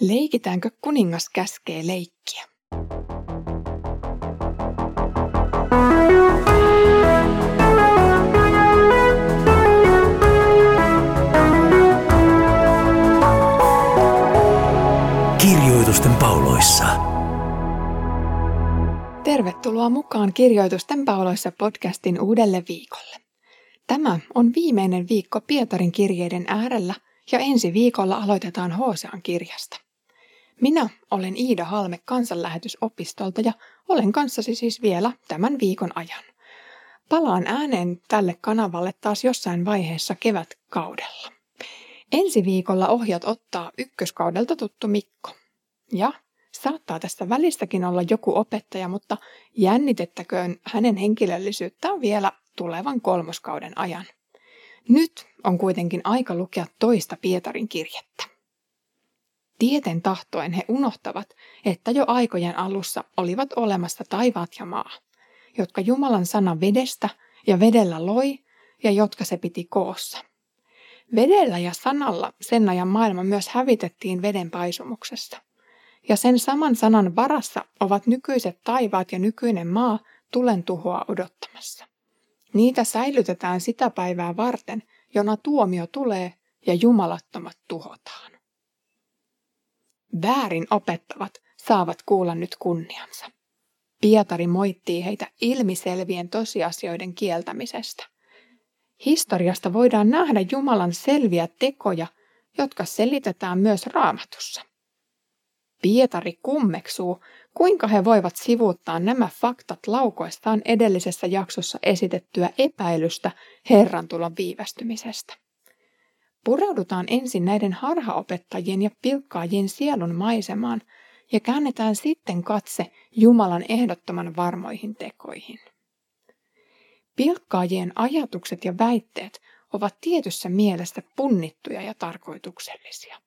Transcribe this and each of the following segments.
Leikitäänkö kuningas käskee leikkiä? Kirjoitusten pauloissa. Tervetuloa mukaan Kirjoitusten pauloissa podcastin uudelle viikolle. Tämä on viimeinen viikko Pietarin kirjeiden äärellä ja ensi viikolla aloitetaan Hosean kirjasta. Minä olen Iida Halme kansanlähetysopistolta ja olen kanssasi siis vielä tämän viikon ajan. Palaan ääneen tälle kanavalle taas jossain vaiheessa kevätkaudella. Ensi viikolla ohjat ottaa ykköskaudelta tuttu Mikko. Ja saattaa tässä välistäkin olla joku opettaja, mutta jännitettäköön hänen henkilöllisyyttään vielä tulevan kolmoskauden ajan. Nyt on kuitenkin aika lukea toista Pietarin kirjettä. Tieten tahtoen he unohtavat, että jo aikojen alussa olivat olemassa taivaat ja maa, jotka Jumalan sana vedestä ja vedellä loi ja jotka se piti koossa. Vedellä ja sanalla sen ajan maailma myös hävitettiin veden paisumuksessa. Ja sen saman sanan varassa ovat nykyiset taivaat ja nykyinen maa tulen tuhoa odottamassa. Niitä säilytetään sitä päivää varten, jona tuomio tulee ja jumalattomat tuhotaan. Väärin opettavat saavat kuulla nyt kunniansa. Pietari moittii heitä ilmiselvien tosiasioiden kieltämisestä. Historiasta voidaan nähdä Jumalan selviä tekoja, jotka selitetään myös raamatussa. Pietari kummeksuu, kuinka he voivat sivuuttaa nämä faktat laukoistaan edellisessä jaksossa esitettyä epäilystä Herran tulon viivästymisestä. Pureudutaan ensin näiden harhaopettajien ja pilkkaajien sielun maisemaan ja käännetään sitten katse Jumalan ehdottoman varmoihin tekoihin. Pilkkaajien ajatukset ja väitteet ovat tietyssä mielessä punnittuja ja tarkoituksellisia.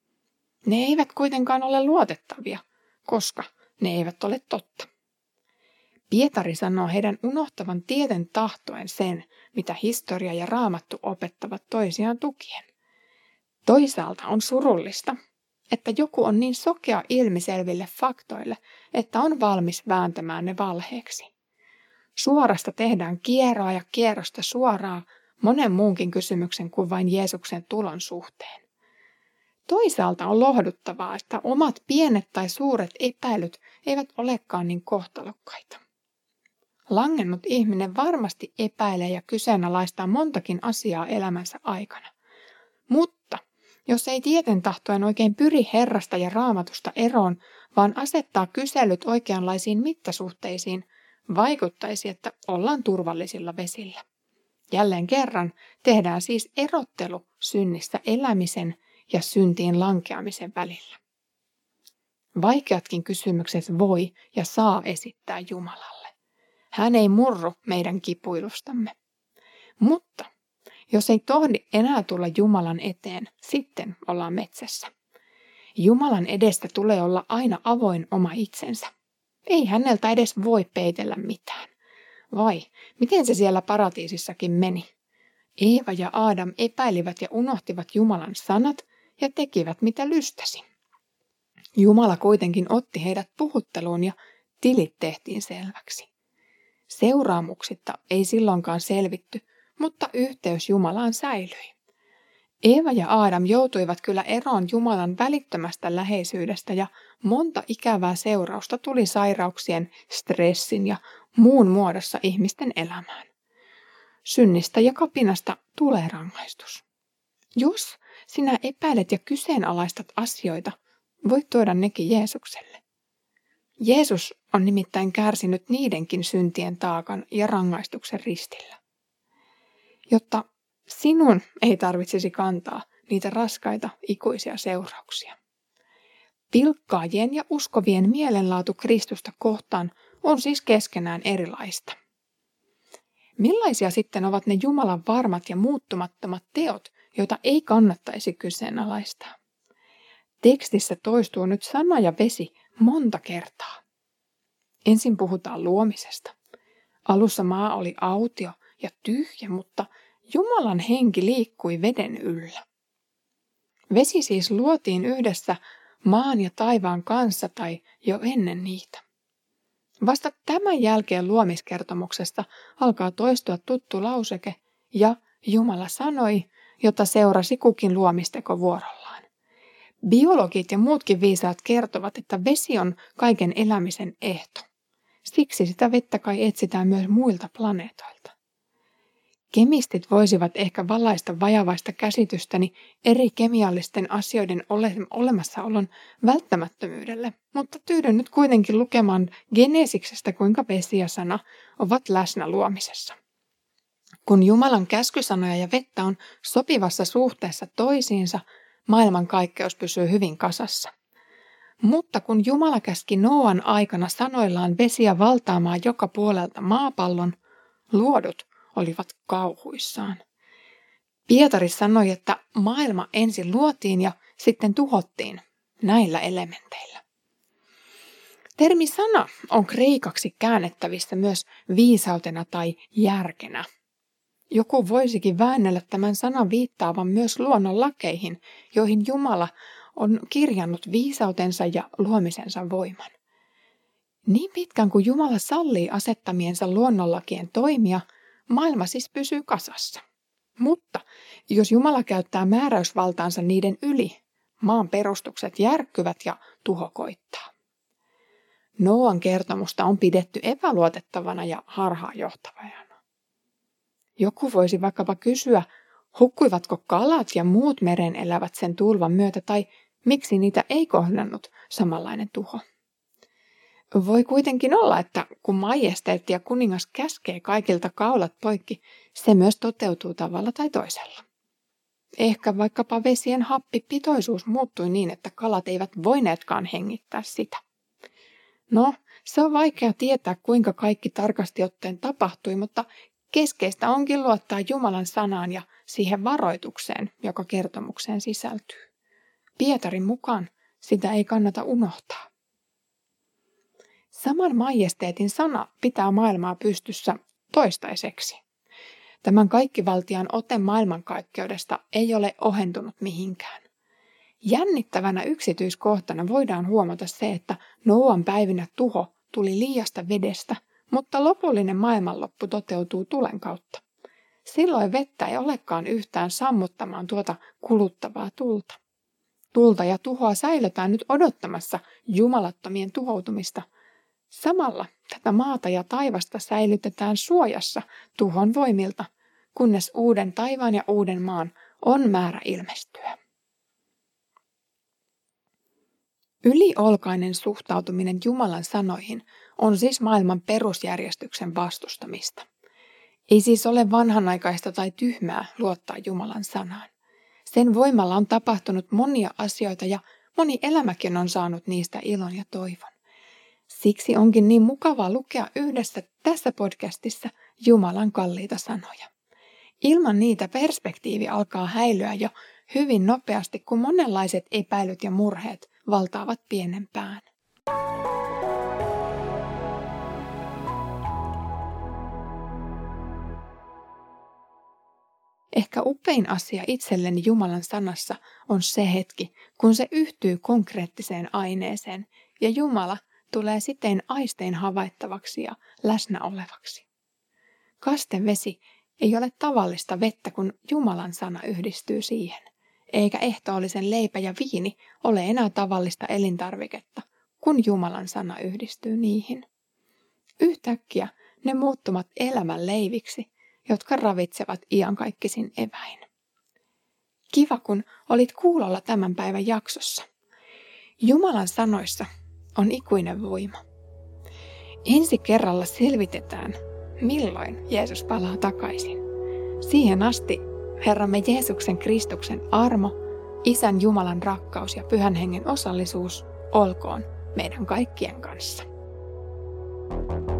Ne eivät kuitenkaan ole luotettavia, koska ne eivät ole totta. Pietari sanoo heidän unohtavan tieten tahtoen sen, mitä historia ja raamattu opettavat toisiaan tukien. Toisaalta on surullista, että joku on niin sokea ilmiselville faktoille, että on valmis vääntämään ne valheeksi. Suorasta tehdään kierroa ja kierrosta suoraa monen muunkin kysymyksen kuin vain Jeesuksen tulon suhteen. Toisaalta on lohduttavaa, että omat pienet tai suuret epäilyt eivät olekaan niin kohtalokkaita. Langennut ihminen varmasti epäilee ja kyseenalaistaa montakin asiaa elämänsä aikana. Mutta jos ei tieten tahtoen oikein pyri Herrasta ja raamatusta eroon, vaan asettaa kyselyt oikeanlaisiin mittasuhteisiin, vaikuttaisi, että ollaan turvallisilla vesillä. Jälleen kerran tehdään siis erottelu synnistä elämisen ja syntiin lankeamisen välillä. Vaikeatkin kysymykset voi ja saa esittää Jumalalle. Hän ei murru meidän kipuilustamme. Mutta jos ei tohdi enää tulla Jumalan eteen, sitten ollaan metsässä. Jumalan edestä tulee olla aina avoin oma itsensä. Ei häneltä edes voi peitellä mitään. Vai, miten se siellä paratiisissakin meni? Eeva ja Aadam epäilivät ja unohtivat Jumalan sanat ja tekivät mitä lystäsi. Jumala kuitenkin otti heidät puhutteluun ja tilit tehtiin selväksi. Seuraamuksitta ei silloinkaan selvitty, mutta yhteys Jumalaan säilyi. Eeva ja Aadam joutuivat kyllä eroon Jumalan välittömästä läheisyydestä ja monta ikävää seurausta tuli sairauksien, stressin ja muun muodossa ihmisten elämään. Synnistä ja kapinasta tulee rangaistus. Jos sinä epäilet ja kyseenalaistat asioita, voit tuoda nekin Jeesukselle. Jeesus on nimittäin kärsinyt niidenkin syntien taakan ja rangaistuksen ristillä. Jotta sinun ei tarvitsisi kantaa niitä raskaita ikuisia seurauksia. Pilkkaajien ja uskovien mielenlaatu Kristusta kohtaan on siis keskenään erilaista. Millaisia sitten ovat ne Jumalan varmat ja muuttumattomat teot, joita ei kannattaisi kyseenalaistaa? Tekstissä toistuu nyt sana ja vesi monta kertaa. Ensin puhutaan luomisesta. Alussa maa oli autio ja tyhjä, mutta Jumalan henki liikkui veden yllä. Vesi siis luotiin yhdessä maan ja taivaan kanssa tai jo ennen niitä. Vasta tämän jälkeen luomiskertomuksesta alkaa toistua tuttu lauseke ja Jumala sanoi, jota seurasi kukin luomisteko vuorollaan. Biologit ja muutkin viisaat kertovat, että vesi on kaiken elämisen ehto. Siksi sitä vettä kai etsitään myös muilta planeetoilta. Kemistit voisivat ehkä valaista vajavaista käsitystäni eri kemiallisten asioiden ole- olemassaolon välttämättömyydelle, mutta tyydyn nyt kuitenkin lukemaan geneesiksestä, kuinka vesi ja sana ovat läsnä luomisessa. Kun Jumalan käskysanoja ja vettä on sopivassa suhteessa toisiinsa, maailman kaikkeus pysyy hyvin kasassa. Mutta kun Jumala käski Noan aikana sanoillaan vesiä valtaamaan joka puolelta maapallon, luodut olivat kauhuissaan. Pietari sanoi, että maailma ensin luotiin ja sitten tuhottiin näillä elementeillä. Termi sana on kreikaksi käännettävissä myös viisautena tai järkenä. Joku voisikin väännellä tämän sanan viittaavan myös luonnonlakeihin, joihin Jumala on kirjannut viisautensa ja luomisensa voiman. Niin pitkän kuin Jumala sallii asettamiensa luonnonlakien toimia, maailma siis pysyy kasassa. Mutta jos Jumala käyttää määräysvaltaansa niiden yli, maan perustukset järkkyvät ja tuho koittaa. Noan kertomusta on pidetty epäluotettavana ja harhaanjohtavana. Joku voisi vaikkapa kysyä, hukkuivatko kalat ja muut meren elävät sen tulvan myötä tai miksi niitä ei kohdannut samanlainen tuho. Voi kuitenkin olla, että kun majesteetti ja kuningas käskee kaikilta kaulat poikki, se myös toteutuu tavalla tai toisella. Ehkä vaikkapa vesien happipitoisuus muuttui niin, että kalat eivät voineetkaan hengittää sitä. No, se on vaikea tietää, kuinka kaikki tarkasti ottaen tapahtui, mutta keskeistä onkin luottaa Jumalan sanaan ja siihen varoitukseen, joka kertomukseen sisältyy. Pietarin mukaan sitä ei kannata unohtaa. Saman majesteetin sana pitää maailmaa pystyssä toistaiseksi. Tämän kaikkivaltian ote maailmankaikkeudesta ei ole ohentunut mihinkään. Jännittävänä yksityiskohtana voidaan huomata se, että Noan päivinä tuho tuli liiasta vedestä, mutta lopullinen maailmanloppu toteutuu tulen kautta. Silloin vettä ei olekaan yhtään sammuttamaan tuota kuluttavaa tulta. Tulta ja tuhoa säilytään nyt odottamassa jumalattomien tuhoutumista – Samalla tätä maata ja taivasta säilytetään suojassa tuhon voimilta, kunnes uuden taivaan ja uuden maan on määrä ilmestyä. Yliolkainen suhtautuminen Jumalan sanoihin on siis maailman perusjärjestyksen vastustamista. Ei siis ole vanhanaikaista tai tyhmää luottaa Jumalan sanaan. Sen voimalla on tapahtunut monia asioita ja moni elämäkin on saanut niistä ilon ja toivon. Siksi onkin niin mukavaa lukea yhdessä tässä podcastissa Jumalan kalliita sanoja. Ilman niitä perspektiivi alkaa häilyä jo hyvin nopeasti, kun monenlaiset epäilyt ja murheet valtaavat pienen pään. Ehkä upein asia itselleni Jumalan sanassa on se hetki, kun se yhtyy konkreettiseen aineeseen ja Jumala tulee siten aistein havaittavaksi ja läsnä olevaksi. Kastevesi ei ole tavallista vettä, kun Jumalan sana yhdistyy siihen, eikä ehtoollisen leipä ja viini ole enää tavallista elintarviketta, kun Jumalan sana yhdistyy niihin. Yhtäkkiä ne muuttumat elämän leiviksi, jotka ravitsevat iankaikkisin eväin. Kiva, kun olit kuulolla tämän päivän jaksossa. Jumalan sanoissa on ikuinen voima. Ensi kerralla selvitetään, milloin Jeesus palaa takaisin. Siihen asti Herramme Jeesuksen Kristuksen armo, Isän Jumalan rakkaus ja Pyhän Hengen osallisuus olkoon meidän kaikkien kanssa. thank you